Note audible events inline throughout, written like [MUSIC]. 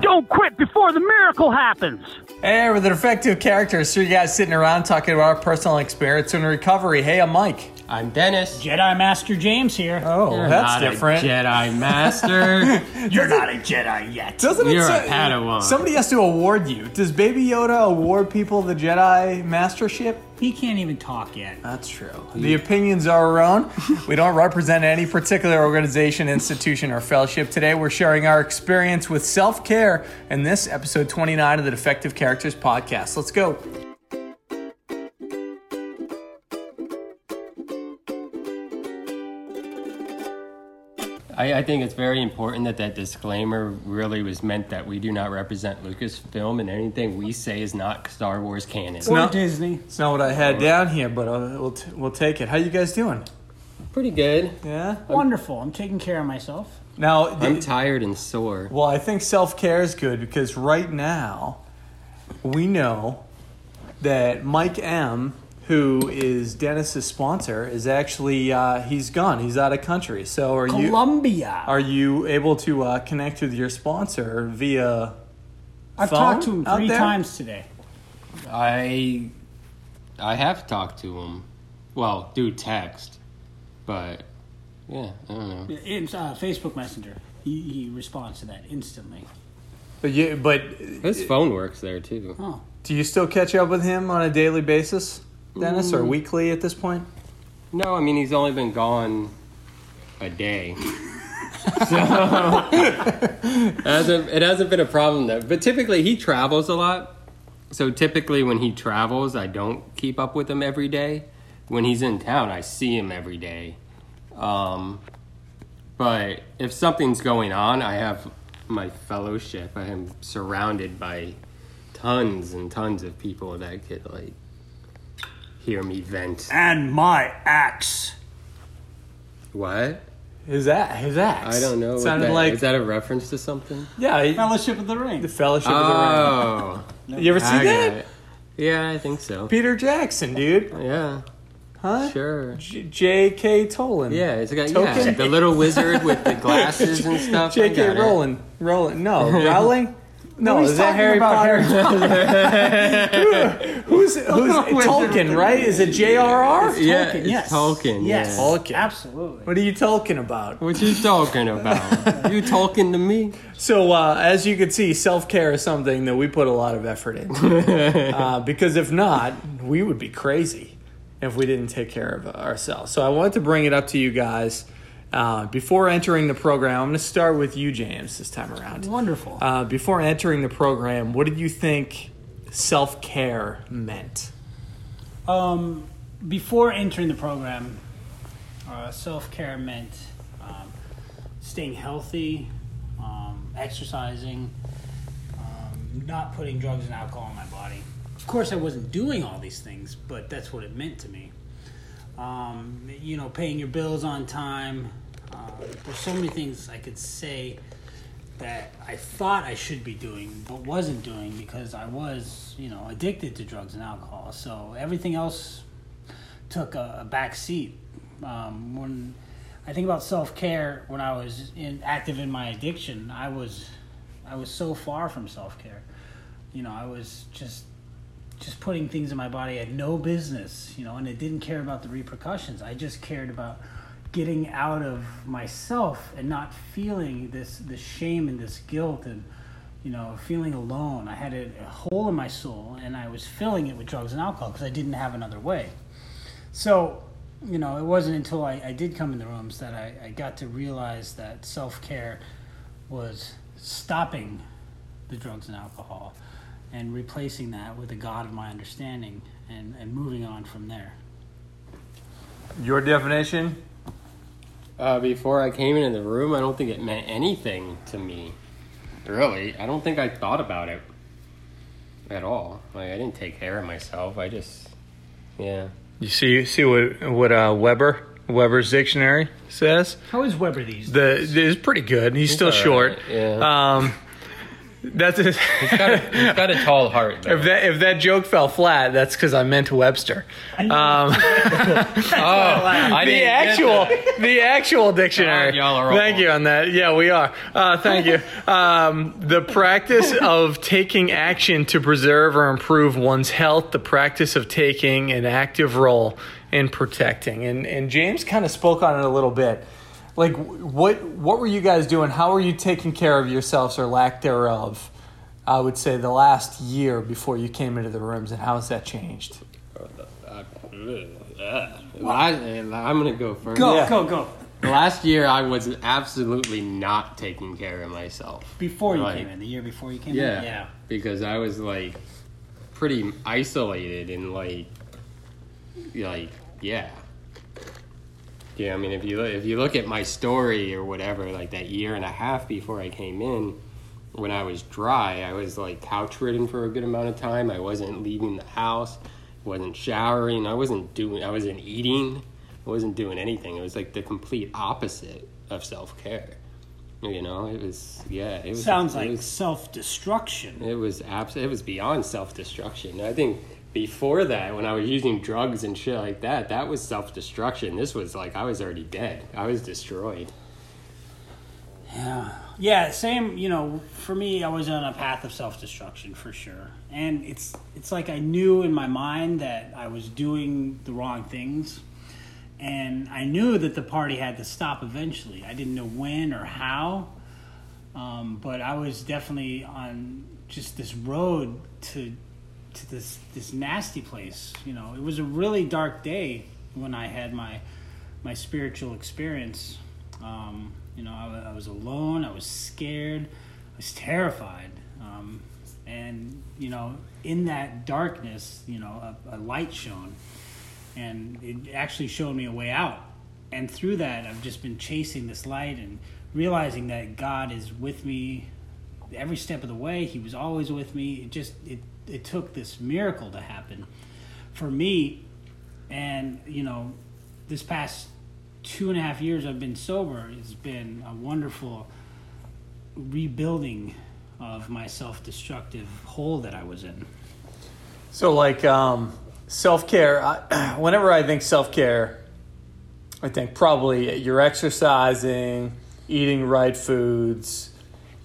Don't quit before the miracle happens. Hey, we're the defective characters. Three guys sitting around talking about our personal experience in recovery. Hey, I'm Mike. I'm Dennis. Jedi Master James here. Oh, You're that's not different. A Jedi [LAUGHS] Master. [LAUGHS] You're not a Jedi yet. Doesn't You're it a Padawan. Somebody has to award you. Does Baby Yoda award people the Jedi Mastership? He can't even talk yet. That's true. The opinions are our own. we don't represent any particular organization, institution, or fellowship. Today, we're sharing our experience with self care in this episode 29 of the Defective Characters podcast. Let's go. I, I think it's very important that that disclaimer really was meant that we do not represent Lucasfilm and anything we say is not Star Wars canon. It's not- Disney. It's not what I had down here, but uh, we'll, t- we'll take it. How you guys doing? Pretty good. Yeah. Wonderful. I'm taking care of myself. Now, I'm the- tired and sore. well, I think self care is good because right now we know that Mike M, who is Dennis's sponsor, is actually uh, he's gone. He's out of country. So are you Colombia. are you able to uh, connect with your sponsor via? I've phone talked to him three there? times today. I I have talked to him. Well, do text, but yeah, I don't know. It's uh, Facebook Messenger. He, he responds to that instantly. But you, but His phone works there too. Oh. do you still catch up with him on a daily basis, Dennis, or weekly at this point? No, I mean he's only been gone a day. [LAUGHS] so it hasn't, it hasn't been a problem though. But typically he travels a lot. So typically when he travels, I don't keep up with him every day. When he's in town, I see him every day. Um, but if something's going on, I have my fellowship. I am surrounded by tons and tons of people that could like hear me vent. And my axe. What? His axe. His axe. I don't know. what Sounded that- like is that a reference to something? yeah. he- Fellowship of the Ring. the Fellowship of Oh, the Ring. Oh. You ever see I got that? it. Yeah, I think so. Peter Jackson, dude. Yeah, Huh? sure. J- J.K. Tolan. Yeah, it's got yeah, the little wizard with the glasses and stuff. [LAUGHS] I J.K. Rowling. Rowling. No, [LAUGHS] Rowling. No, Nobody's is that Harry about Potter? Harry [LAUGHS] who's who's Tolkien? Right? Is it J.R.R.? Yeah, Tolkien, yes. Tolkien. Yes. Yeah. Tolkien. Absolutely. What are you talking about? What are you talking about? [LAUGHS] you talking to me? So, uh, as you can see, self care is something that we put a lot of effort into. [LAUGHS] uh, because if not, we would be crazy if we didn't take care of ourselves. So, I wanted to bring it up to you guys. Uh, before entering the program, I'm going to start with you, James, this time around. Wonderful. Uh, before entering the program, what did you think self care meant? Um, before entering the program, uh, self care meant um, staying healthy, um, exercising, um, not putting drugs and alcohol in my body. Of course, I wasn't doing all these things, but that's what it meant to me. Um, you know, paying your bills on time. Uh, there's so many things I could say that I thought I should be doing, but wasn't doing because I was, you know, addicted to drugs and alcohol. So everything else took a, a back seat. Um, when I think about self care, when I was in, active in my addiction, I was, I was so far from self care. You know, I was just, just putting things in my body I had no business. You know, and it didn't care about the repercussions. I just cared about getting out of myself and not feeling this this shame and this guilt and you know feeling alone i had a, a hole in my soul and i was filling it with drugs and alcohol because i didn't have another way so you know it wasn't until i, I did come in the rooms that I, I got to realize that self-care was stopping the drugs and alcohol and replacing that with a god of my understanding and, and moving on from there Your definition? Uh, before I came into the room, I don't think it meant anything to me. really. I don't think I thought about it at all. Like I didn't take care of myself. I just, yeah. You see, see what what uh, Weber Weber's dictionary says. How is Weber these? The is pretty good. He's still short. right, yeah. Um, that's He's got a, he's got a [LAUGHS] tall heart. Though. if that if that joke fell flat, that's because I meant Webster. Um, [LAUGHS] oh, I [LAUGHS] the actual the actual dictionary. God, y'all are thank you on that. Yeah, we are. Uh, thank you. Um, the practice of taking action to preserve or improve one's health. The practice of taking an active role in protecting. And and James kind of spoke on it a little bit. Like what what were you guys doing? How were you taking care of yourselves or lack thereof? I would say the last year before you came into the rooms, and how has that changed? I, I'm gonna go first. Go, Yeah. go, go. Last year, I was absolutely not taking care of myself. Before you Right. came in, the year before you came Yeah, in? Yeah. because I was like pretty isolated and like, like yeah, yeah. I mean, if you if you look at my story or whatever, like that year and a half before I came in, when I was dry, I was like couch ridden for a good amount of time. I wasn't leaving the house, wasn't showering, I wasn't doing, I wasn't eating, I wasn't doing anything. It was like the complete opposite of self care. You know, it was yeah. It was, Sounds it like self destruction. it was abs- It was beyond self destruction. I think before that, when I was using drugs and shit like that, that was self destruction. This was like I was already dead. I was destroyed. Yeah. Yeah, same, you know, for me I was on a path of self-destruction for sure. And it's it's like I knew in my mind that I was doing the wrong things. And I knew that the party had to stop eventually. I didn't know when or how. Um, but I was definitely on just this road to to this this nasty place. You know, it was a really dark day when I had my my spiritual experience. Um, you know, I, I was alone. I was scared. I was terrified. Um, and you know, in that darkness, you know, a, a light shone, and it actually showed me a way out. And through that, I've just been chasing this light and realizing that God is with me every step of the way. He was always with me. It just it it took this miracle to happen for me, and you know, this past two and a half years I've been sober. It's been a wonderful rebuilding of my self-destructive hole that I was in. So, like um, self care, [CLEARS THROAT] whenever I think self care, I think probably you're exercising, eating right foods,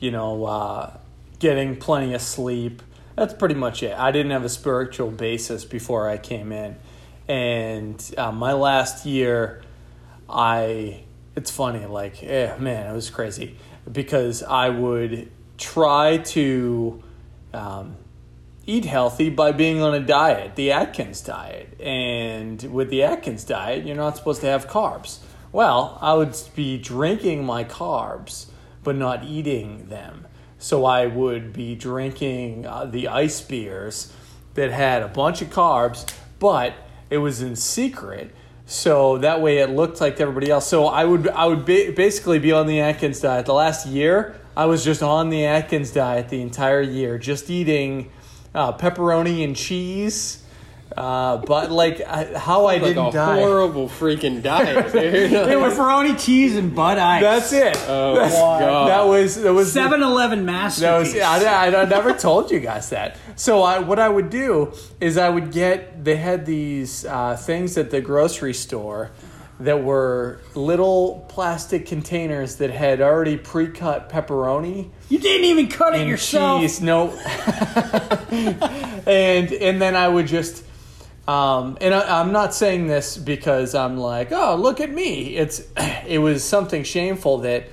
you know, uh, getting plenty of sleep. That's pretty much it. I didn't have a spiritual basis before I came in. And uh, my last year, I, it's funny, like, eh, man, it was crazy because I would try to, um, eat healthy by being on a diet, the Atkins diet. And with the Atkins diet, you're not supposed to have carbs. Well, I would be drinking my carbs, but not eating them. So I would be drinking uh, the ice beers that had a bunch of carbs, but it was in secret. So that way it looked like everybody else. So I would I would ba- basically be on the Atkins diet. The last year, I was just on the Atkins diet the entire year, just eating uh, pepperoni and cheese. Uh, but like I, how I Like didn't a die. horrible freaking diet, [LAUGHS] dude. It was pepperoni, cheese, and Bud Ice. That's it. [LAUGHS] Oh, That's- God. That was that was 7-Eleven That masterpiece. was, I, I, I never told you guys that. So I, what I would do is I would get. They had these uh, things at the grocery store that were little plastic containers that had already pre-cut pepperoni you didn't even cut it yourself. cheese. No, [LAUGHS] and and then I would just. Um, and I, I'm not saying this because I'm like, oh, look at me. It's [CLEARS THROAT] it was something shameful that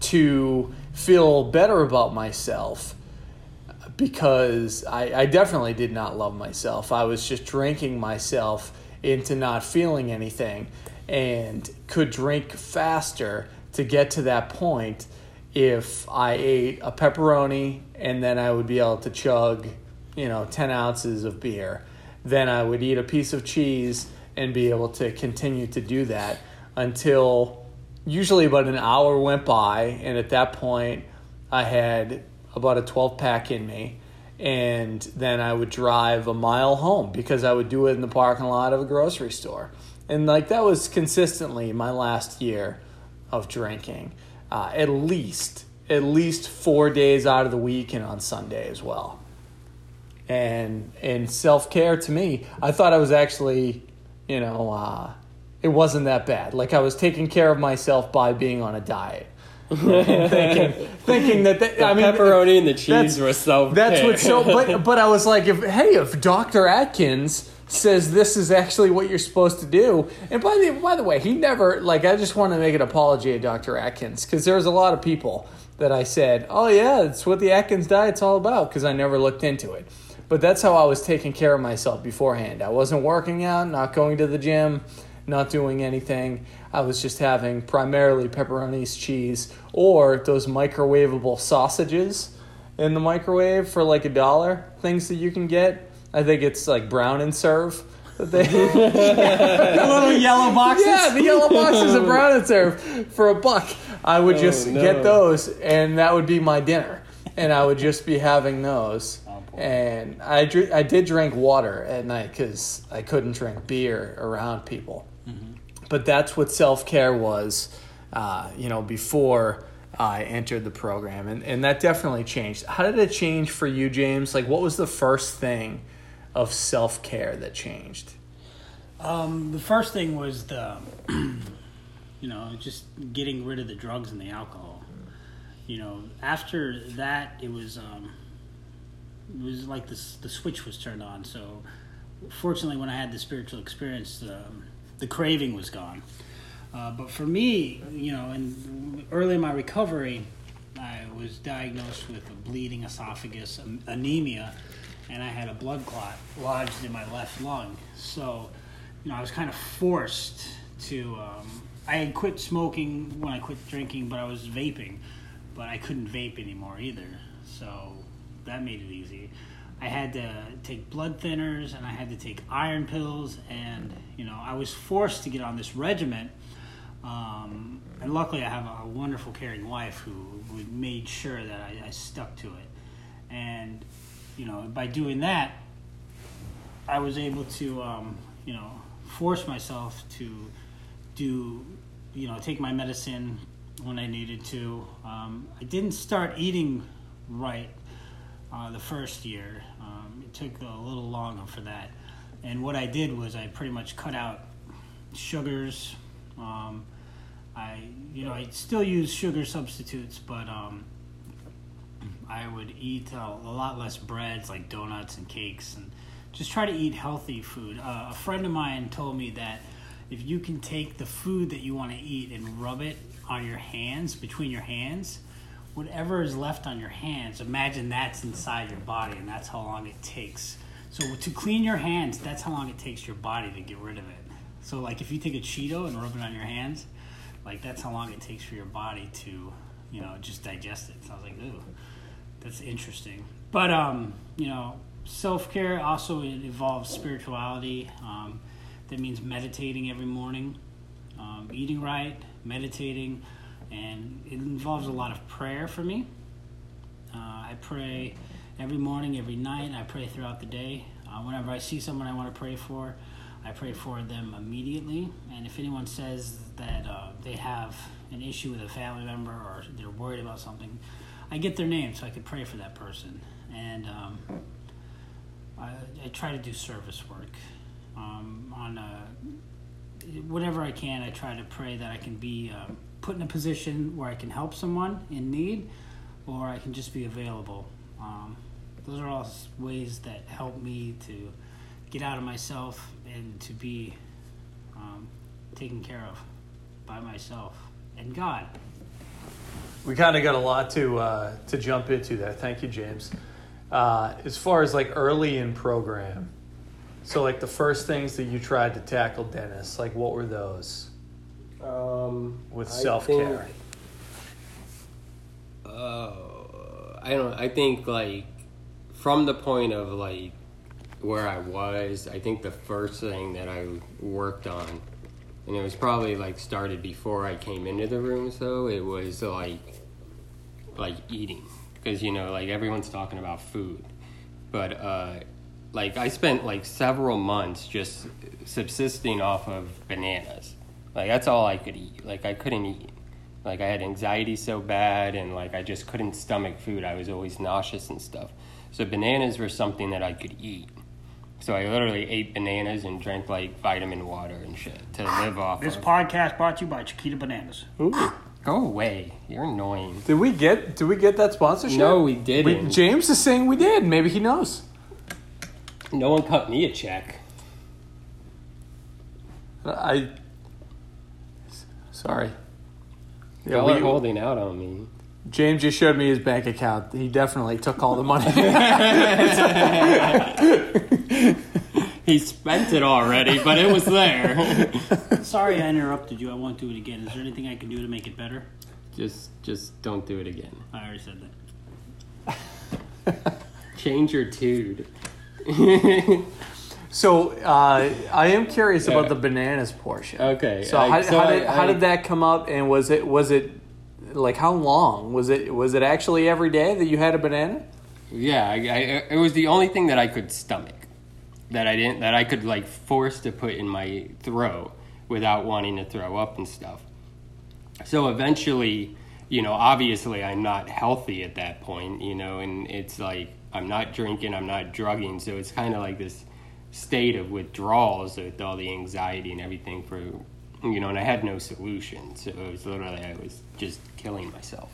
to feel better about myself because I, I definitely did not love myself. I was just drinking myself into not feeling anything and could drink faster to get to that point if I ate a pepperoni and then I would be able to chug, you know, 10 ounces of beer. Then I would eat a piece of cheese and be able to continue to do that until usually about an hour went by. And at that point, I had about a 12 pack in me, and then I would drive a mile home because I would do it in the parking lot of a grocery store. And like that was consistently my last year of drinking, uh, at least at least four days out of the week and on Sunday as well. And and self care to me, I thought I was actually, you know, uh, it wasn't that bad. Like I was taking care of myself by being on a diet. [LAUGHS] thinking, thinking that they, The I mean pepperoni and the cheese were so. that's what's so. But but I was like, if hey, if Doctor Atkins says this is actually what you're supposed to do, and by the by the way, he never like. I just want to make an apology to Doctor Atkins because there's a lot of people that I said, oh yeah, it's what the Atkins diet's all about because I never looked into it. But that's how I was taking care of myself beforehand. I wasn't working out, not going to the gym, not doing anything. I was just having primarily pepperonis, cheese, or those microwavable sausages in the microwave for like a dollar. Things that you can get. I think it's like brown and serve. that They, [LAUGHS] The little yellow boxes. yeah, the yellow boxes of brown and serve for a buck. I would oh, just no. get those, and that would be my dinner, and I would just be having those. And I dr- I did drink water at night because I couldn't drink beer around people. But that's what self care was, uh, you know, before I entered the program, and and that definitely changed. How did it change for you, James? Like, what was the first thing of self care that changed? Um, the first thing was the, [CLEARS THROAT] you know, just getting rid of the drugs and the alcohol. You know, after that, it was, um, it was like the the switch was turned on. So, fortunately, when I had the spiritual experience, um, the craving was gone. Uh, but for me, you know, in early in my recovery, I was diagnosed with a bleeding esophagus, an- anemia, and I had a blood clot lodged in my left lung. So, you know, I was kind of forced to. Um, I had quit smoking when I quit drinking, but I was vaping, but I couldn't vape anymore either. So that made it easy. I had to take blood thinners and I had to take iron pills, and you know, I was forced to get on this regimen. Um, and luckily, I have a wonderful, caring wife who, who made sure that I, I stuck to it. And you know, by doing that, I was able to, um, you know, force myself to do, you know, take my medicine when I needed to. Um, I didn't start eating right uh, the first year. Um, it took a little longer for that. And what I did was I pretty much cut out sugars. Um, I, you know, I still use sugar substitutes, but um, I would eat a, a lot less breads like donuts and cakes and just try to eat healthy food. Uh, a friend of mine told me that if you can take the food that you want to eat and rub it on your hands, between your hands, whatever is left on your hands, imagine that's inside your body and that's how long it takes. So to clean your hands, that's how long it takes your body to get rid of it. So like if you take a Cheeto and rub it on your hands, like that's how long it takes for your body to, you know, just digest it. So I was like, ooh, that's interesting. But um, you know, self care also involves spirituality. Um, that means meditating every morning, um, eating right, meditating, and it involves a lot of prayer for me. Uh, I pray every morning, every night. I pray throughout the day. Uh, whenever I see someone I want to pray for, I pray for them immediately. And if anyone says that uh, they have an issue with a family member or they're worried about something, I get their name so I could pray for that person. And um, I, I try to do service work. Um, on uh, whatever I can, I try to pray that I can be uh, put in a position where I can help someone in need, or I can just be available. Um, those are all ways that help me to get out of myself and to be um, taken care of by myself and God. We kind of got a lot to uh, to jump into there. Thank you, James. Uh, as far as like early in program, so like the first things that you tried to tackle, Dennis, like what were those Um, with I self care? Uh, I don't. I think like from the point of like where I was, I think the first thing that I worked on, and it was probably like started before I came into the room. So it was like like eating because you know like everyone's talking about food, but uh, like I spent like several months just subsisting off of bananas. Like that's all I could eat. Like I couldn't eat. Like I had anxiety so bad and like I just couldn't stomach food. I was always nauseous and stuff. So bananas were something that I could eat. So I literally ate bananas and drank like vitamin water and shit to live off This of. podcast brought to you by Chiquita Bananas. Ooh. Go away. You're annoying. Did we get did we get that sponsorship? No, we We, didn't. James is saying we did. Maybe he knows. no one cut me a check. I. Sorry. Yeah, Y'all we- are holding out on me. James just showed me his bank account. He definitely took all the money. [LAUGHS] He spent it already, but it was there. [LAUGHS] Sorry I interrupted you. I won't do it again. Is there anything I can do to make it better? just, just don't do it again. I already said that. [LAUGHS] Change your tude. So uh, I am curious about the bananas portion. Okay, So, I- how, so how did I- how did that come up? And was it was it like how long was it? Was it actually every day that you had a banana? Yeah, I, I, it was the only thing that I could stomach, that I didn't, that I could like force to put in my throat without wanting to throw up and stuff. So eventually, you know, obviously I'm not healthy at that point, you know, and it's like I'm not drinking, I'm not drugging, so it's kind of like this state of withdrawals with all the anxiety and everything for, you know, and I had no solution, so it was literally I was just killing myself.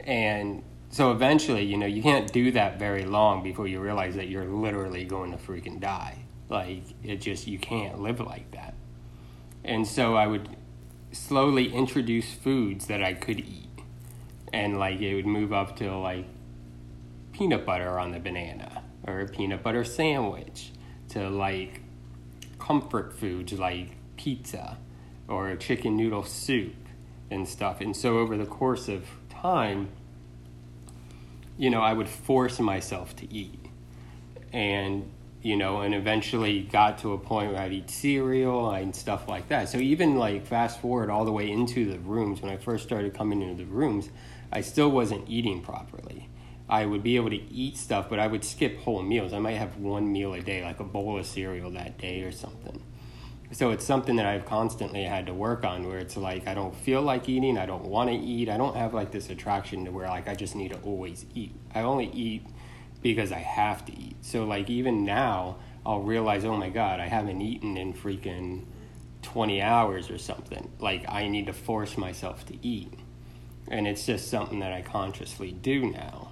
And so eventually, you know, you can't do that very long before you realize that you're literally going to freaking die. Like, it just, you can't live like that. And so I would slowly introduce foods that I could eat. And like, it would move up to like peanut butter on the banana or a peanut butter sandwich to like comfort foods like pizza or chicken noodle soup and stuff. And so over the course of time, you know, I would force myself to eat. And, you know, and eventually got to a point where I'd eat cereal and stuff like that. So even like fast forward all the way into the rooms, when I first started coming into the rooms, I still wasn't eating properly. I would be able to eat stuff, but I would skip whole meals. I might have one meal a day, like a bowl of cereal that day or something. So it's something that I've constantly had to work on where it's like I don't feel like eating, I don't want to eat, I don't have like this attraction to where like I just need to always eat. I only eat because I have to eat. So like even now I'll realize, oh my god, I haven't eaten in freaking 20 hours or something. Like I need to force myself to eat. And it's just something that I consciously do now.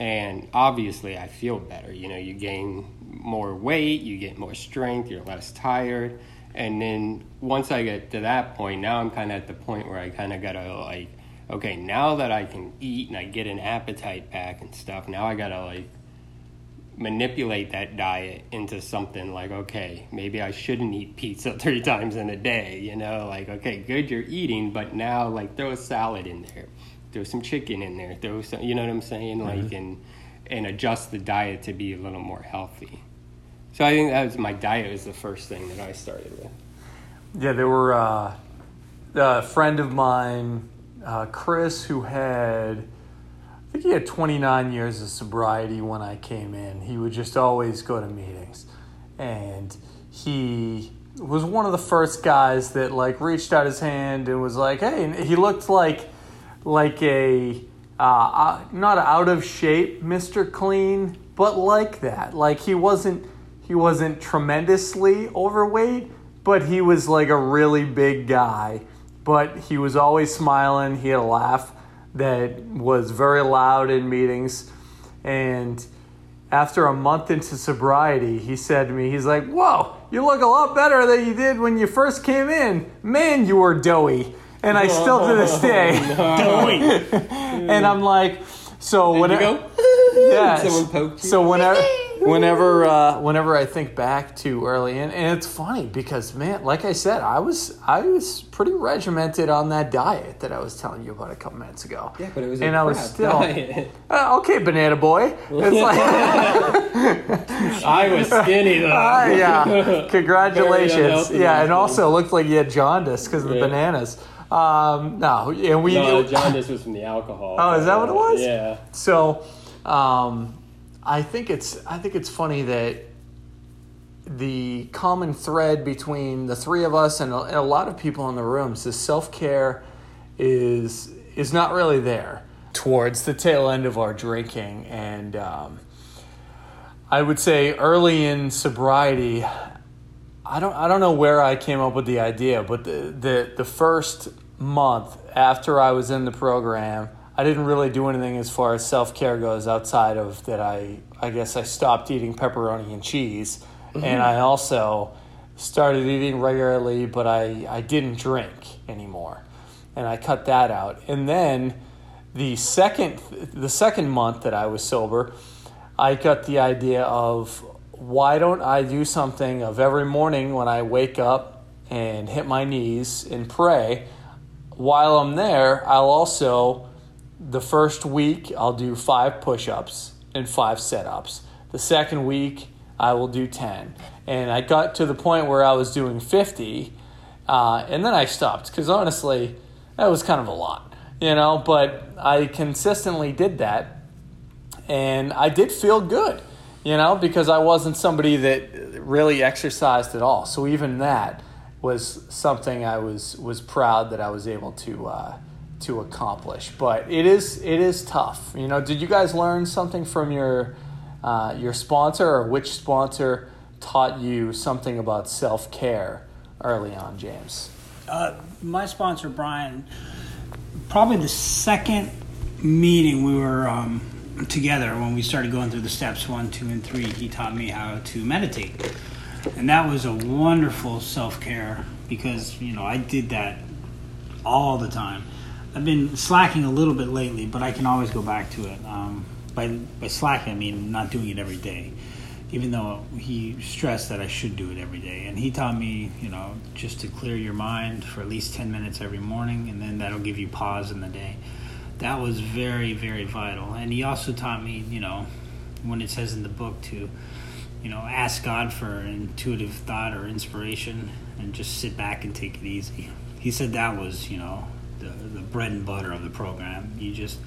And obviously I feel better. You know, you gain more weight, you get more strength, you're less tired. And then once I get to that point, now I'm kind of at the point where I kind of got to like, okay, now that I can eat and I get an appetite back and stuff, now I got to like manipulate that diet into something like, okay, maybe I shouldn't eat pizza [LAUGHS] three times in a day, you know, like, okay, good, you're eating, but now like throw a salad in there, throw some chicken in there, throw some, you know what I'm saying? Like, and, and adjust the diet to be a little more healthy. So I think that was my diet was the first thing that I started with. Yeah, there were uh, a friend of mine, uh, Chris, who had, I think he had 29 years of sobriety when I came in. He would just always go to meetings. And he was one of the first guys that like reached out his hand and was like, hey, and he looked like, like a, uh, uh, not out of shape Mr. Clean, but like that. Like he wasn't, he wasn't tremendously overweight, but he was like a really big guy. But he was always smiling. He had a laugh that was very loud in meetings. And after a month into sobriety, he said to me, he's like, Whoa, you look a lot better than you did when you first came in. Man, you were doughy. And I still to this [LAUGHS] day. [LAUGHS] and I'm like, so when you [LAUGHS] Yes. Someone poked you? So whenever, whenever, uh, whenever I think back to early in, and it's funny because man, like I said, I was I was pretty regimented on that diet that I was telling you about a couple minutes ago. Yeah, but it was and I was still. Uh, okay, banana boy. It's like. I was skinny though. Ah, yeah. Congratulations. Yeah, and also looked like you had jaundice because of the bananas. Um, no, and we. No, jaundice was from the alcohol. Oh, is that what it was? Yeah. So, um, I think it's I think it's funny that the common thread between the three of us and a, and a lot of people in the rooms is self care is is not really there towards the tail end of our drinking and. Um, I would say early in sobriety, I don't I don't know where I came up with the idea, but the the, the first month after I was in the program, I didn't really do anything as far as self care goes outside of that I I guess I stopped eating pepperoni and cheese, mm-hmm. and I also started eating regularly, but I I didn't drink anymore, and I cut that out, and then the second the second month that I was sober. I got the idea of why don't I do something of every morning when I wake up and hit my knees and pray. While I'm there, I'll also, the first week, I'll do five push ups and five set ups. The second week, I will do 10. And I got to the point where I was doing 50, uh, and then I stopped because honestly, that was kind of a lot, you know, but I consistently did that and I did feel good, you know, because I wasn't somebody that really exercised at all. So even that was something I was was proud that I was able to uh, to accomplish. But it is it is tough, you know. Did you guys learn something from your uh, your sponsor, or which sponsor taught you something about self care early on, James? Uh, my sponsor, Brian. Probably the second meeting we were. Um, together when we started going through the steps one, two, and three. He taught me how to meditate, and that was a wonderful self care because you know I did that all the time. I've been slacking a little bit lately, but I can always go back to it. Um, by by slacking, I mean not doing it every day. Even though he stressed that I should do it every day, and he taught me, you know, just to clear your mind for at least ten minutes every morning, and then that'll give you pause in the day that was very very vital and he also taught me you know when it says in the book to you know ask god for intuitive thought or inspiration and just sit back and take it easy. He said that was you know the, the bread and butter of the program. You just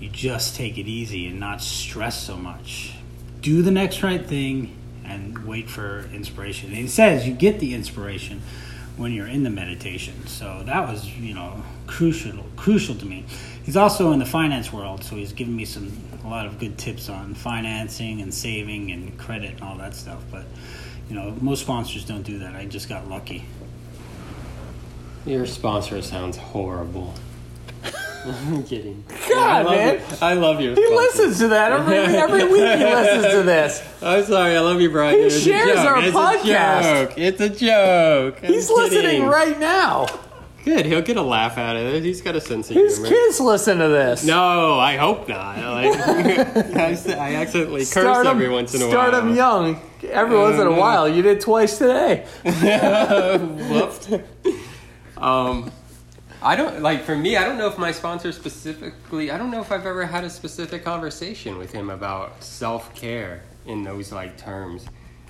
you just take it easy and not stress so much. Do the next right thing and wait for inspiration. And he says you get the inspiration when you're in the meditation. So that was you know crucial crucial to me. He's also in the finance world, so he's given me some a lot of good tips on financing and saving and credit and all that stuff. But you know, most sponsors don't do that. I just got lucky. Your sponsor sounds horrible. [LAUGHS] I'm kidding. God, I man. You. I love you. He listens to that every, every week. He listens to this. [LAUGHS] I'm sorry. I love you, Brian. He shares our it's podcast. A joke. It's a joke. I'm He's kidding. listening right now. Good. He'll get a laugh out of it. He's got a sense of His humor. kids listen to this. No, I hope not. Like, [LAUGHS] I, I accidentally curse Start 'em- every once in a Start while. them young. Every once in a Uh, while. You did twice today. [LAUGHS] Whoops. Um, I don't like for me. I don't know if my sponsor specifically. I don't know if I've ever had a specific conversation with him about self care in those like terms.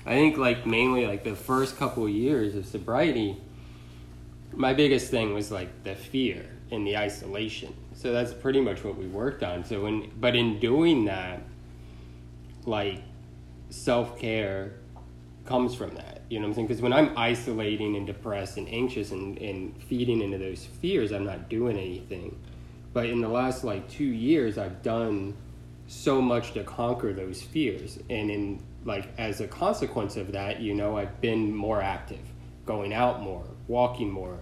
I think like mainly like the first couple years of sobriety, my biggest thing was like the fear and the isolation. So that's pretty much what we worked on. So when but in doing that, like self care comes from that. You know what I'm saying? Because when I'm isolating and depressed and anxious and, and feeding into those fears, I'm not doing anything. But in the last like two years, I've done so much to conquer those fears. And in like as a consequence of that, you know, I've been more active, going out more, walking more.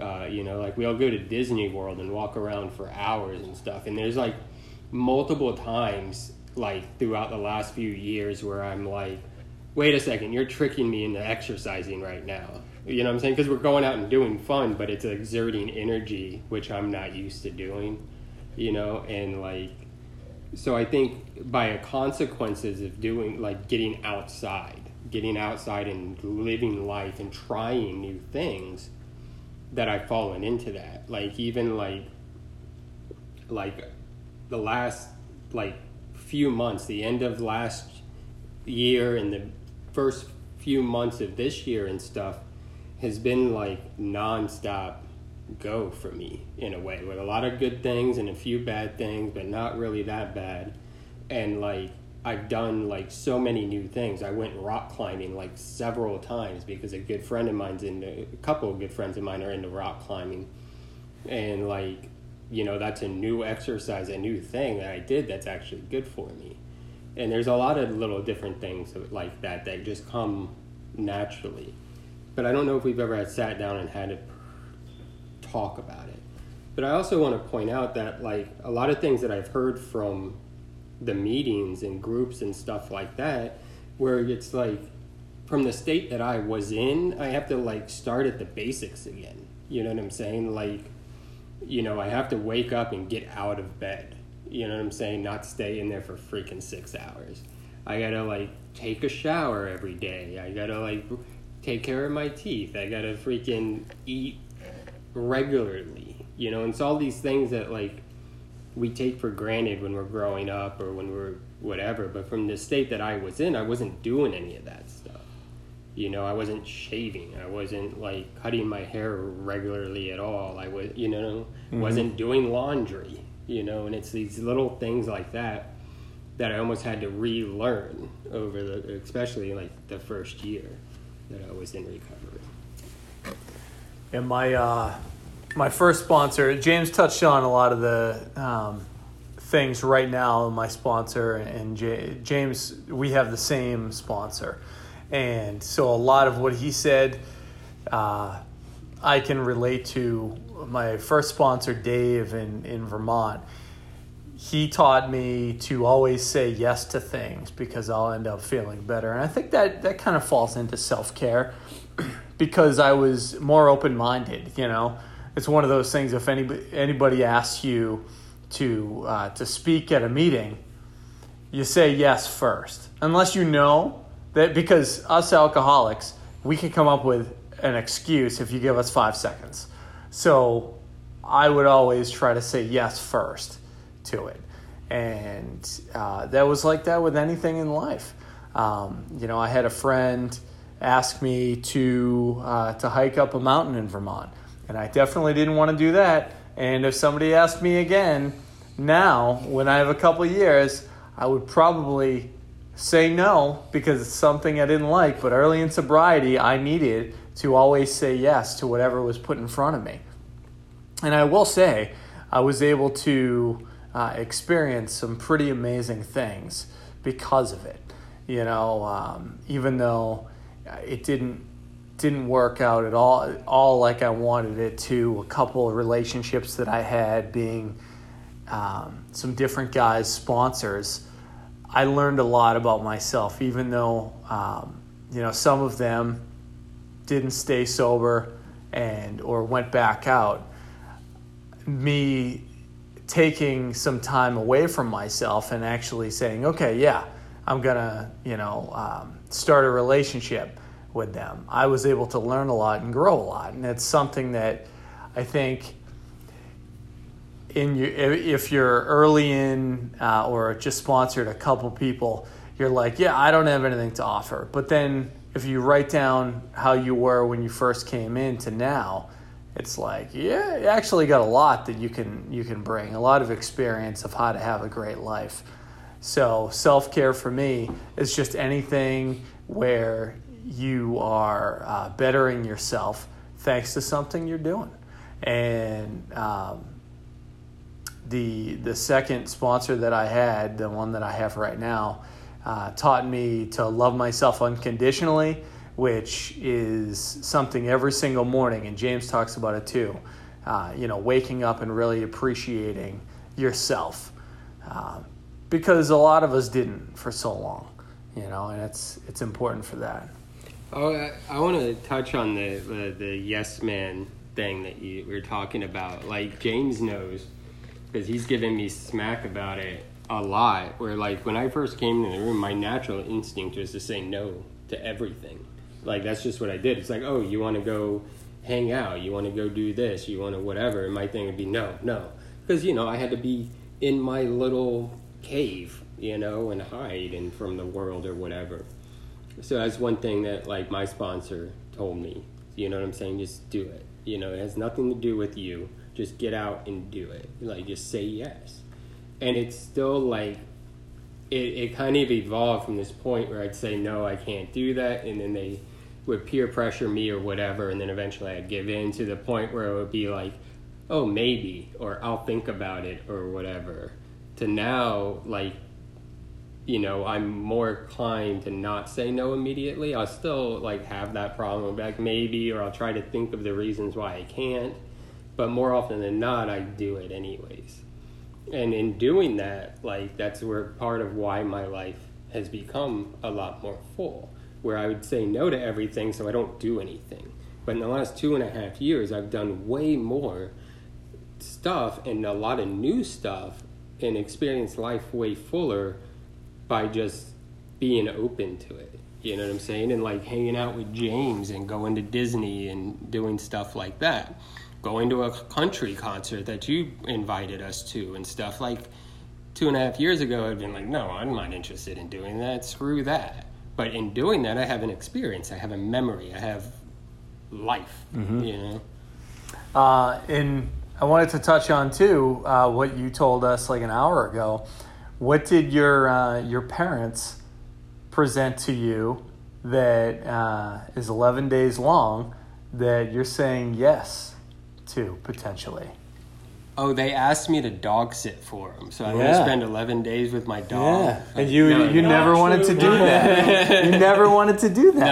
Uh, you know, like we all go to Disney World and walk around for hours and stuff. And there's like multiple times like throughout the last few years where I'm like, wait a second, you're tricking me into exercising right now. You know what I'm saying? Because we're going out and doing fun, but it's exerting energy, which I'm not used to doing, you know? And like, so I think by a consequences of doing, like getting outside, getting outside and living life and trying new things, that I've fallen into that. Like, even like, like the last, like, few months, the end of last year and the first few months of this year and stuff has been like nonstop go for me in a way with a lot of good things and a few bad things, but not really that bad. And like I've done like so many new things. I went rock climbing like several times because a good friend of mine's in a couple of good friends of mine are into rock climbing. And like, you know, that's a new exercise, a new thing that I did that's actually good for me. And there's a lot of little different things like that that just come naturally. But I don't know if we've ever had sat down and had to talk about it. But I also want to point out that like a lot of things that I've heard from the meetings and groups and stuff like that, where it's like from the state that I was in, I have to like start at the basics again. You know what I'm saying? Like, you know, I have to wake up and get out of bed. You know what I'm saying? Not stay in there for freaking six hours. I gotta like take a shower every day. I gotta like take care of my teeth. I gotta freaking eat regularly. You know, and it's all these things that like we take for granted when we're growing up or when we're whatever. But from the state that I was in, I wasn't doing any of that stuff. You know, I wasn't shaving. I wasn't like cutting my hair regularly at all. I was, you know, mm-hmm. wasn't doing laundry. You know, and it's these little things like that that I almost had to relearn over the, especially like the first year that I was in recovery. And my uh, my first sponsor, James touched on a lot of the um, things right now. My sponsor and J- James, we have the same sponsor, and so a lot of what he said, uh, I can relate to. My first sponsor, Dave, in in Vermont. He taught me to always say yes to things because I'll end up feeling better, and I think that that kind of falls into self care [CLEARS THROAT] because I was more open minded. You know it's one of those things. If anybody anybody asks you to uh, to speak at a meeting, you say yes first, unless you know that because us alcoholics, we can come up with an excuse if you give us five seconds. So I would always try to say yes first to it, and uh, that was like that with anything in life. Um, you know, I had a friend ask me to uh, to hike up a mountain in Vermont and I definitely didn't want to do that. And if somebody asked me again now, when I have a couple years, I would probably say no because it's something I didn't like. But early in sobriety, I needed to always say yes to whatever was put in front of me. And I will say, I was able to uh, experience some pretty amazing things because of it. You know, um, even though it didn't didn't work out at all all like I wanted it to. A couple of relationships that I had being um, some different guys sponsors. I learned a lot about myself, even though um, you know some of them didn't stay sober and or went back out. Me taking some time away from myself and actually saying, okay, yeah, I'm gonna you know um, start a relationship with them. I was able to learn a lot and grow a lot, and it's something that I think in you if you're early in uh, or just sponsored a couple people, you're like, yeah, I don't have anything to offer. But then if you write down how you were when you first came in to now, it's like, yeah, you actually got a lot that you can you can bring, a lot of experience of how to have a great life. So self care for me is just anything where you are uh, bettering yourself thanks to something you're doing. And um, the the second sponsor that I had, the one that I have right now, uh, taught me to love myself unconditionally, which is something every single morning. And James talks about it too. Uh, you know, waking up and really appreciating yourself, uh, because a lot of us didn't for so long. You know, and it's it's important for that. Oh, I, I want to touch on the, the, the yes man thing that you were talking about. Like James knows because he's given me smack about it a lot. Where like when I first came in the room, my natural instinct was to say no to everything. Like that's just what I did. It's like, oh, you want to go hang out, you want to go do this, you want to whatever. And my thing would be no, no, because you know I had to be in my little cave, you know, and hide and from the world or whatever. So that's one thing that like my sponsor told me. You know what I'm saying? Just do it. You know, it has nothing to do with you. Just get out and do it. Like, just say yes. And it's still like, it, it kind of evolved from this point where I'd say, no, I can't do that. And then they would peer pressure me or whatever. And then eventually I'd give in to the point where it would be like, oh, maybe, or I'll think about it or whatever. To now, like, you know, I'm more inclined to not say no immediately. I'll still like have that problem, like maybe, or I'll try to think of the reasons why I can't. But more often than not, I do it anyways. And in doing that, like that's where part of why my life has become a lot more full, where I would say no to everything so I don't do anything. But in the last two and a half years, I've done way more stuff and a lot of new stuff and experienced life way fuller by just being open to it. You know what I'm saying? And like hanging out with James and going to Disney and doing stuff like that. Going to a country concert that you invited us to and stuff. Like two and a half years ago, I'd been like, no, I'm not interested in doing that. Screw that. But in doing that, I have an experience, I have a memory, I have life, Mhm. you know? Uh, and I wanted to touch on too uh, what you told us like an hour ago. What did your uh, your parents present to you that uh, is 11 days long that you're saying yes to potentially? Oh, they asked me to dog sit for them, so I'm Yeah. gonna spend 11 days with my dog. Yeah, and you No, you never wanted to do that. you never wanted to do that.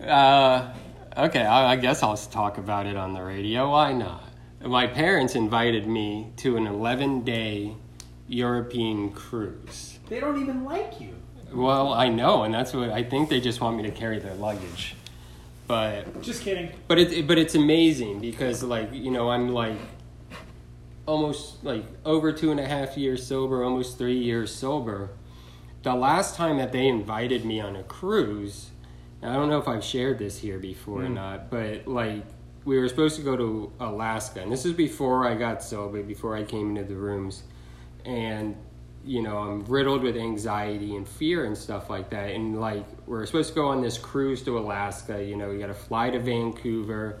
No. Uh, okay, I, I guess I'll talk about it on the radio. Why not? My parents invited me to an 11 day European cruise. They don't even like you. Well, I know, and that's what I think they just want me to carry their luggage. But Just kidding. but it but it's amazing because like you know I'm like almost like over two and a half years sober, almost three years sober. The last time that they invited me on a cruise, I don't know if I've shared this here before or Mm. not, but like we were supposed to go to Alaska, and this is before I got sober, before I came into the rooms, and you know I'm riddled with anxiety and fear and stuff like that, and like we're supposed to go on this cruise to Alaska. You know, you got to fly to Vancouver,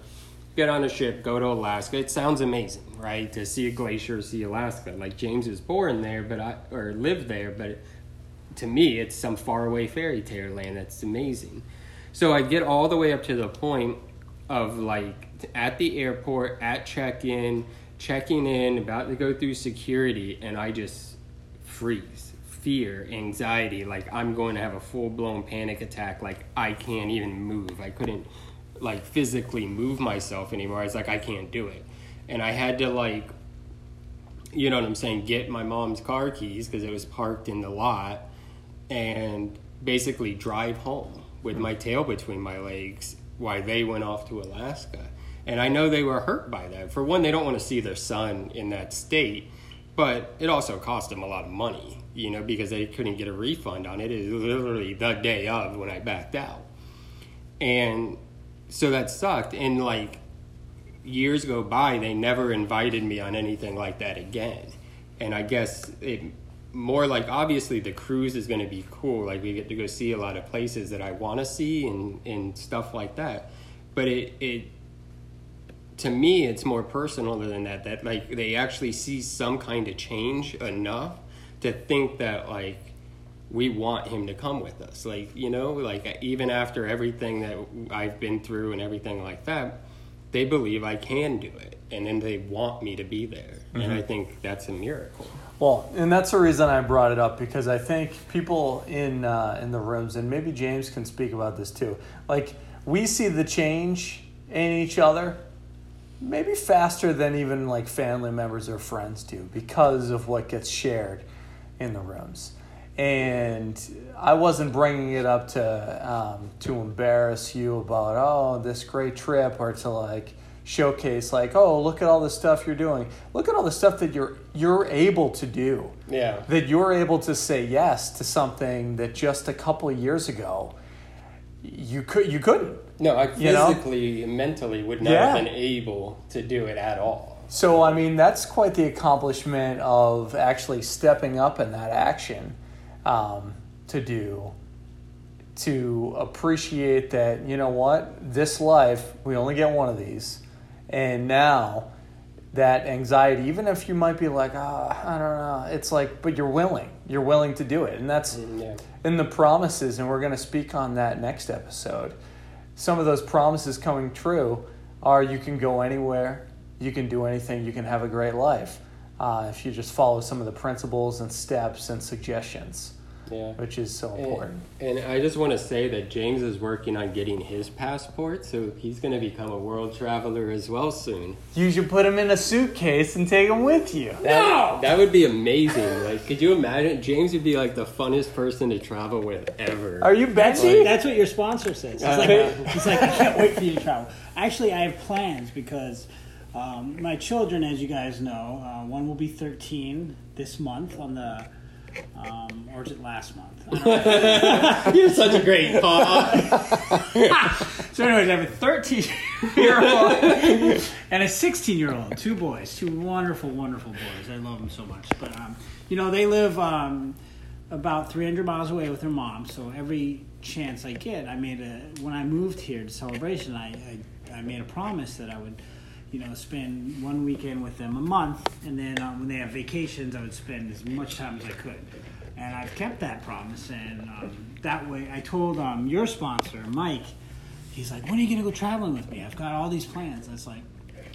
get on a ship, go to Alaska. It sounds amazing, right? To see a glacier, see Alaska. Like James was born there, but I or lived there, but to me, it's some faraway fairy tale land that's amazing. So I get all the way up to the point of like at the airport, at check in, checking in, about to go through security, and I just freeze. Fear, anxiety, like I'm going to have a full blown panic attack. Like I can't even move. I couldn't like physically move myself anymore. I was like, I can't do it. And I had to like you know what I'm saying, get my mom's car keys because it was parked in the lot and basically drive home with my tail between my legs while they went off to Alaska. And I know they were hurt by that. For one, they don't want to see their son in that state, but it also cost them a lot of money, you know, because they couldn't get a refund on it. It was literally the day of when I backed out. And so that sucked. And like years go by, they never invited me on anything like that again. And I guess it more like obviously the cruise is going to be cool. Like we get to go see a lot of places that I want to see and and stuff like that. But it it to me it's more personal than that. That like they actually see some kind of change enough to think that like we want him to come with us. Like, you know, like even after everything that I've been through and everything like that, they believe I can do it. And then they want me to be there. And Mhm. I think that's a miracle. Well, and that's the reason I brought it up because I think people in uh, in the rooms, and maybe James can speak about this too. Like we see the change in each other, maybe faster than even like family members or friends do because of what gets shared in the rooms. And I wasn't bringing it up to um, to embarrass you about oh this great trip or to like showcase like oh look at all the stuff you're doing look at all the stuff that you're you're able to do Yeah. that you're able to say yes to something that just a couple of years ago you could you couldn't No, I You know? physically mentally would not Yeah. have been able to do it at all. So, I mean, that's quite the accomplishment of actually stepping up in that action um, to do, to appreciate that, you know what, this life, we only get one of these. And now that anxiety, even if you might be like, ah, I don't know, it's like, but you're willing. You're willing to do it. And that's Yeah. in the promises, and we're going to speak on that next episode. Some of those promises coming true are you can go anywhere, you can do anything, you can have a great life uh, if you just follow some of the principles and steps and suggestions, Yeah. which is so important. And I just want to say that James is working on getting his passport, so he's going to become a world traveler as well soon. You should put him in a suitcase and take him with you. That, that would be amazing. Like, could you imagine? James would be like the funnest person to travel with ever. Are you That's, Betsy? that's what your sponsor says. It's like, it's like, I can't wait for you to travel. Actually, I have plans because um, my children, as you guys know, uh, one will be 13 this month on the, um, or is it last month? I don't know. You're such a great pa. [LAUGHS] So, anyways, I have a 13 year old [LAUGHS] and a 16 year old. Two boys, two wonderful, wonderful boys. I love them so much. But um, you know, they live um, about 300 miles away with their mom. So every chance I get, I made a when I moved here to Celebration, I I, I made a promise that I would. You know, spend one weekend with them a month, and then um, when they have vacations, I would spend as much time as I could. And I've kept that promise, and um, that way, I told um, your sponsor, Mike, he's like, when are you going to go traveling with me? I've got all these plans. And it's like,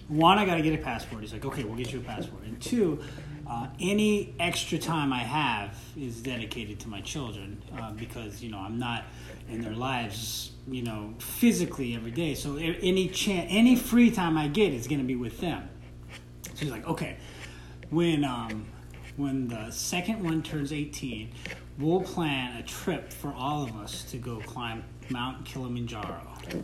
one, I got to get a passport. He's like, okay, we'll get you a passport. And two, uh, any extra time I have is dedicated to my children uh, because, you know, I'm not in their lives, you know, physically every day. So any chance, any free time I get is going to be with them. So he's like, okay, when um, when the second one turns 18, we'll plan a trip for all of us to go climb Mount Kilimanjaro.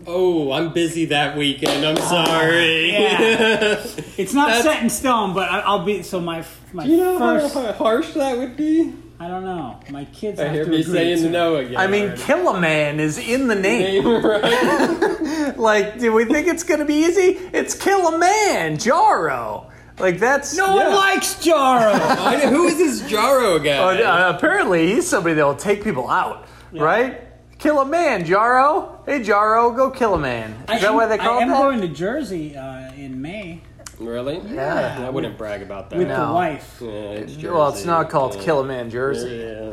Oh, I'm busy that weekend. I'm sorry. Yeah. [LAUGHS] It's not That's- set in stone, but I, I'll be. So my my Do you know first. how harsh that would be? I don't know. My kids I have hear to me agree saying to- no again. I mean, already. kill a man is in the name. [LAUGHS] Name, right? [LAUGHS] like, do we think it's going to be easy? It's kill a man, Jaro. Like, that's. No one likes Jaro. [LAUGHS] Who is this Jaro guy? Oh, uh, apparently, he's somebody that will take people out, right? Kill a man, Jaro. Hey, Jaro, go kill a man. Is I that am- why they call I it am that? going to Jersey uh, in May Really? Yeah. I wouldn't brag about that. with No. the wife. Yeah, it's well, it's Jersey. not called Yeah. Kill a Man Jersey. Yeah.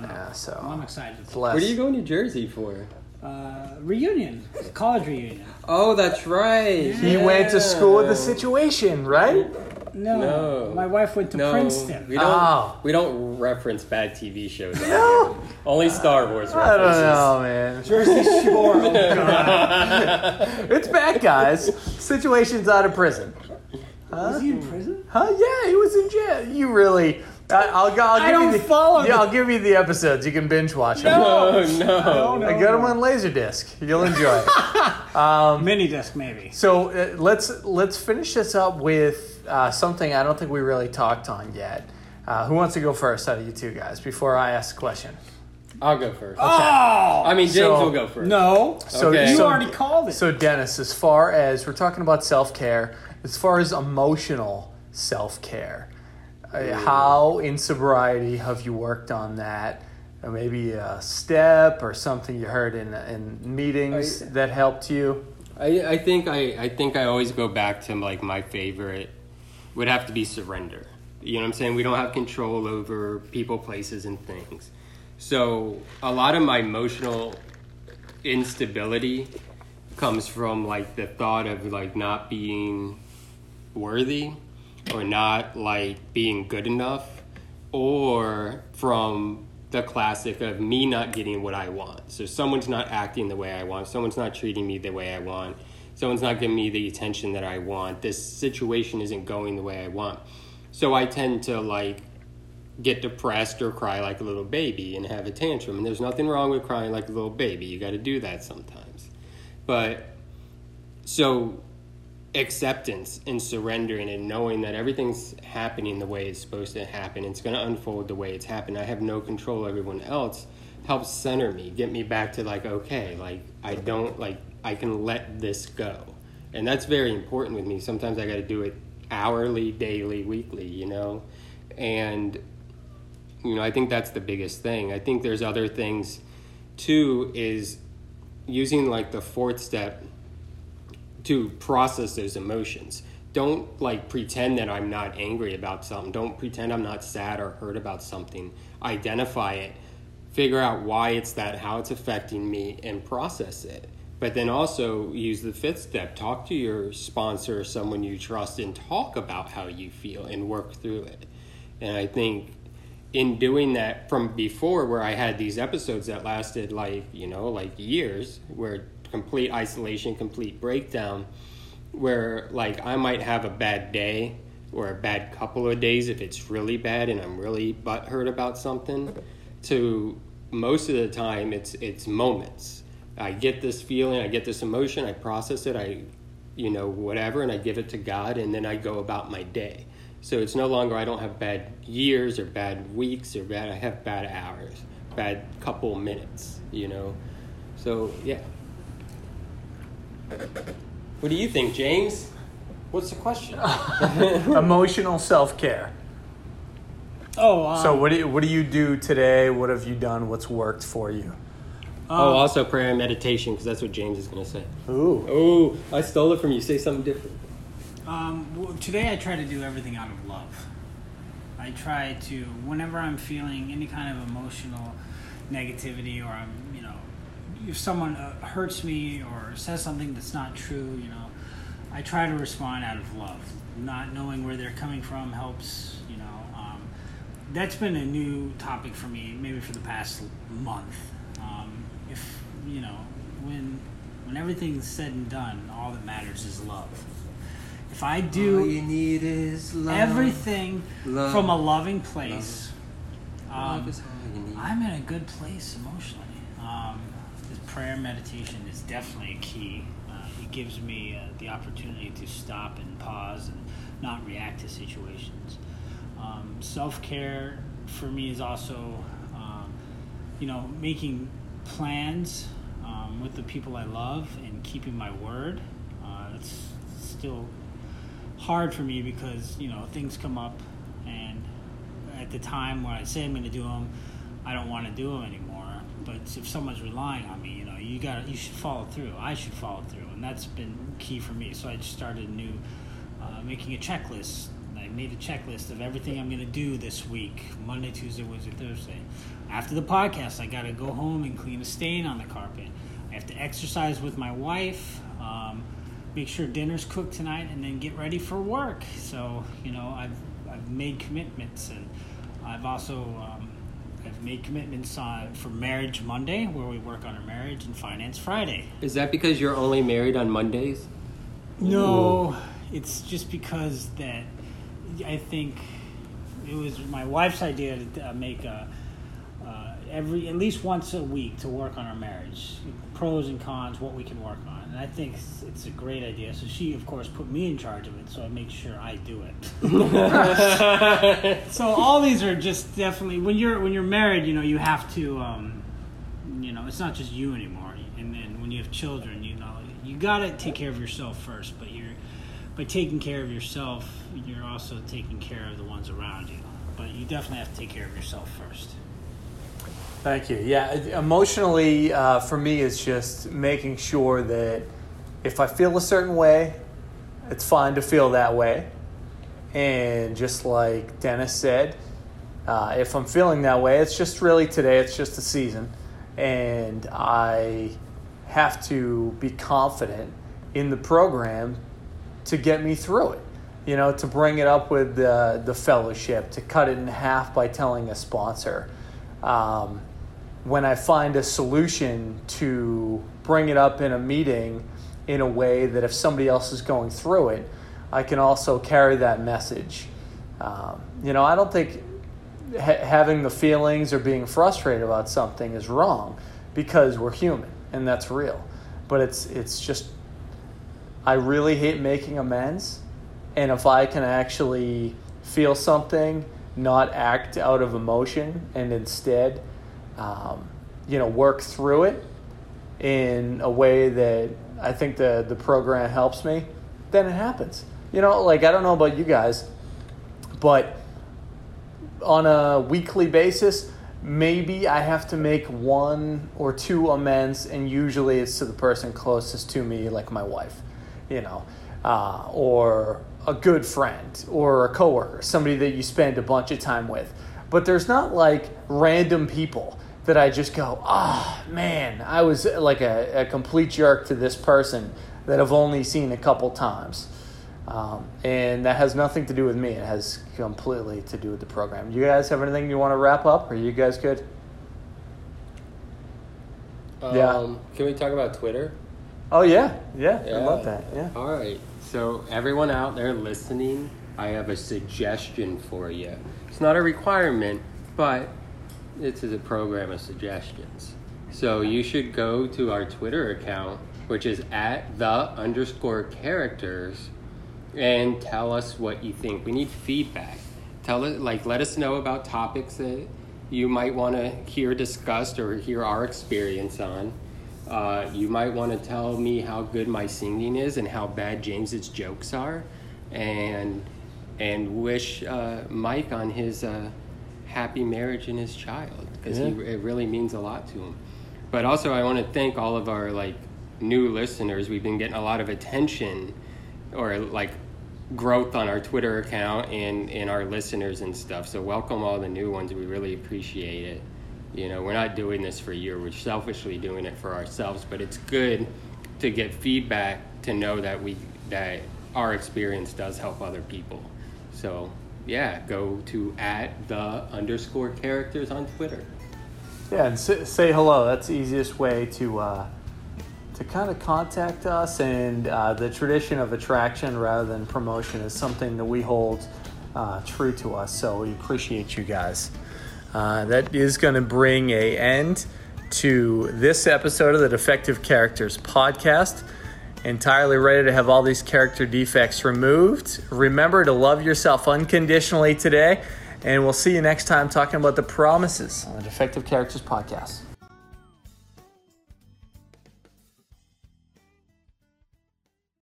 Yeah, so. I'm excited. it's less. What are you going to Jersey for? Uh, reunion, college reunion. Oh, that's right. He went to school with the situation, right? No, No. my wife went to No, Princeton. we don't. Oh. We don't reference bad TV shows. on No. here. Only Star Wars references. I don't know, man. Jersey Shore. Oh God. [LAUGHS] It's back, guys. Situation's out of prison. Was he in prison? Huh? Yeah, he was in jail. You really? I, I'll, I'll give don't you the, follow Yeah, I'll give you the episodes. You can binge watch them. Oh no! no. [LAUGHS] I got them on Laserdisc. You'll enjoy it. [LAUGHS] Mini disc, maybe. So uh, let's let's finish this up with uh, something I don't think we really talked on yet. Uh, who wants to go first out of you two guys before I ask a question? I'll go first. Oh I mean, James So- will go first. no! So, Okay. You so, already called it. so Dennis, as far as we're talking about self care, as far as emotional self care, uh, how in sobriety have you worked on that? Or maybe a step or something you heard in in meetings I- that helped you. I, I think I, I think I always go back to like my favorite would have to be surrender. You know what I'm saying? We don't have control over people, places, and things. So a lot of my emotional instability comes from like the thought of like not being worthy or not like being good enough or from the classic of me not getting what I want. So someone's not acting the way I want, someone's not treating me the way I want, someone's not giving me the attention that I want. This situation isn't going the way I want. So I tend to like get depressed or cry like a little baby and have a tantrum. And there's nothing wrong with crying like a little baby. You got to do that sometimes. But so acceptance and surrendering and knowing that everything's happening the way it's supposed to happen, it's going to unfold the way it's happened. I have no control everyone else helps center me, get me back to like okay, like I don't like I can let this go. And that's very important with me. Sometimes I got to do it hourly, daily, weekly, you know. And you know, I think that's the biggest thing. I think there's other things too is using like the fourth step to process those emotions. Don't like pretend that I'm not angry about something. Don't pretend I'm not sad or hurt about something. Identify it, figure out why it's that, how it's affecting me, and process it. But then also use the fifth step talk to your sponsor or someone you trust and talk about how you feel and work through it. And I think in doing that from before, where I had these episodes that lasted like, you know, like years, where complete isolation, complete breakdown, where like I might have a bad day or a bad couple of days if it's really bad and I'm really butthurt about something, to most of the time it's it's moments I get this feeling, I get this emotion, I process it, I, you know, whatever, and I give it to God, and then I go about my day. So it's no longer I don't have bad years or bad weeks or bad, I have bad hours, bad couple minutes, you know. So, yeah. What do you think, James? What's the question? [LAUGHS] Emotional self care. Oh, um, So what do you, what do you do today? What have you done? What's worked for you? oh, also prayer and meditation, because that's what James is going to say. Ooh. ooh, I stole it from you. Say something different. Um, well, today I try to do everything out of love. I try to, whenever I'm feeling any kind of emotional negativity, or I'm, you know, if someone uh, hurts me or says something that's not true, you know, I try to respond out of love. Not knowing where they're coming from helps, you know. Um, that's been a new topic for me, maybe for the past month. Um, if you know, when when everything's said and done, all that matters is love. If I do All you need is love. everything love, from a loving place, Love um, is all you need. I'm in a good place emotionally. Prayer meditation is definitely a key. Uh, it gives me uh, the opportunity to stop and pause and not react to situations. Um, Self care for me is also, um, you know, making plans um, with the people I love and keeping my word. Uh, it's still hard for me because you know things come up and at the time when I say I'm going to do them, I don't want to do them anymore. But if someone's relying on me, you got you should follow through. I should follow through, and that's been key for me. So I just started new, uh, making a checklist. I made a checklist of everything I'm going to do this week: Monday, Tuesday, Wednesday, Thursday. After the podcast, I got to go home and clean a stain on the carpet. I have to exercise with my wife. Um, make sure dinner's cooked tonight, and then get ready for work. So you know, I've I've made commitments, and I've also um, I've made commitments uh, for Marriage Monday, where we work on our marriage, and Finance Friday. Is that because you're only married on Mondays? No, it's just because that I think it was my wife's idea to uh, make a, uh, every at least once a week to work on our marriage, pros and cons, what we can work on, and I think it's, a great idea. So she, of course, put me in charge of it, so I make sure I do it. [LAUGHS] so all these are just definitely when you're when you're married, you know, you have to, um, you know, it's not just you anymore, and then when you have children, you know, you got to take care of yourself first, but you're by taking care of yourself, you're also taking care of the ones around you. But you definitely have to take care of yourself first. Thank you. Yeah, emotionally, uh, for me, it's just making sure that if I feel a certain way, it's fine to feel that way. And just like Dennis said, uh, if I'm feeling that way, it's just really today, it's just a season. And I have to be confident in the program to get me through it. You know, to bring it up with the, the fellowship, to cut it in half by telling a sponsor. Um, when I find a solution to bring it up in a meeting in a way that if somebody else is going through it, I can also carry that message. Um, you know, I don't think ha- having the feelings or being frustrated about something is wrong because we're human and that's real. But it's it's just I really hate making amends, and if I can actually feel something, not act out of emotion, and instead, um, you know, work through it in a way that I think the the program helps me, then it happens. You know, like I don't know about you guys, but on a weekly basis, maybe I have to make one or two amends, and usually it's to the person closest to me, like my wife. you know, uh, or a good friend or a coworker, somebody that you spend a bunch of time with. But there's not like random people that I just go, oh man, I was like a, a complete jerk to this person that I've only seen a couple times. Um, and that has nothing to do with me. It has completely to do with the program. You guys have anything you want to wrap up? Are you guys good? Yeah. Um, can we talk about Twitter? Oh yeah, yeah, I love that. Yeah. All right. So everyone out there listening, I have a suggestion for you. It's not a requirement, but it's a program of suggestions. So you should go to our Twitter account, which is at the underscore characters, and tell us what you think. We need feedback. Tell it like let us know about topics that you might want to hear discussed or hear our experience on. Uh, you might want to tell me how good my singing is and how bad James's jokes are, and and wish uh, Mike on his uh, happy marriage and his child because Yeah. it really means a lot to him. But also, I want to thank all of our like new listeners. We've been getting a lot of attention or like growth on our Twitter account and and our listeners and stuff. So welcome all the new ones. We really appreciate it. You know, we're not doing this for you. We're selfishly doing it for ourselves, but it's good to get feedback to know that we that our experience does help other people. So yeah, go to at the underscore characters on Twitter. Yeah, and say, hello. That's the easiest way to uh, to kind of contact us. And uh, the tradition of attraction rather than promotion is something that we hold uh, true to us. So we appreciate you guys. Uh, that is going to bring a end to this episode of the Defective Characters podcast. Entirely ready to have all these character defects removed. Remember to love yourself unconditionally today, and we'll see you next time talking about the promises on the Defective Characters podcast.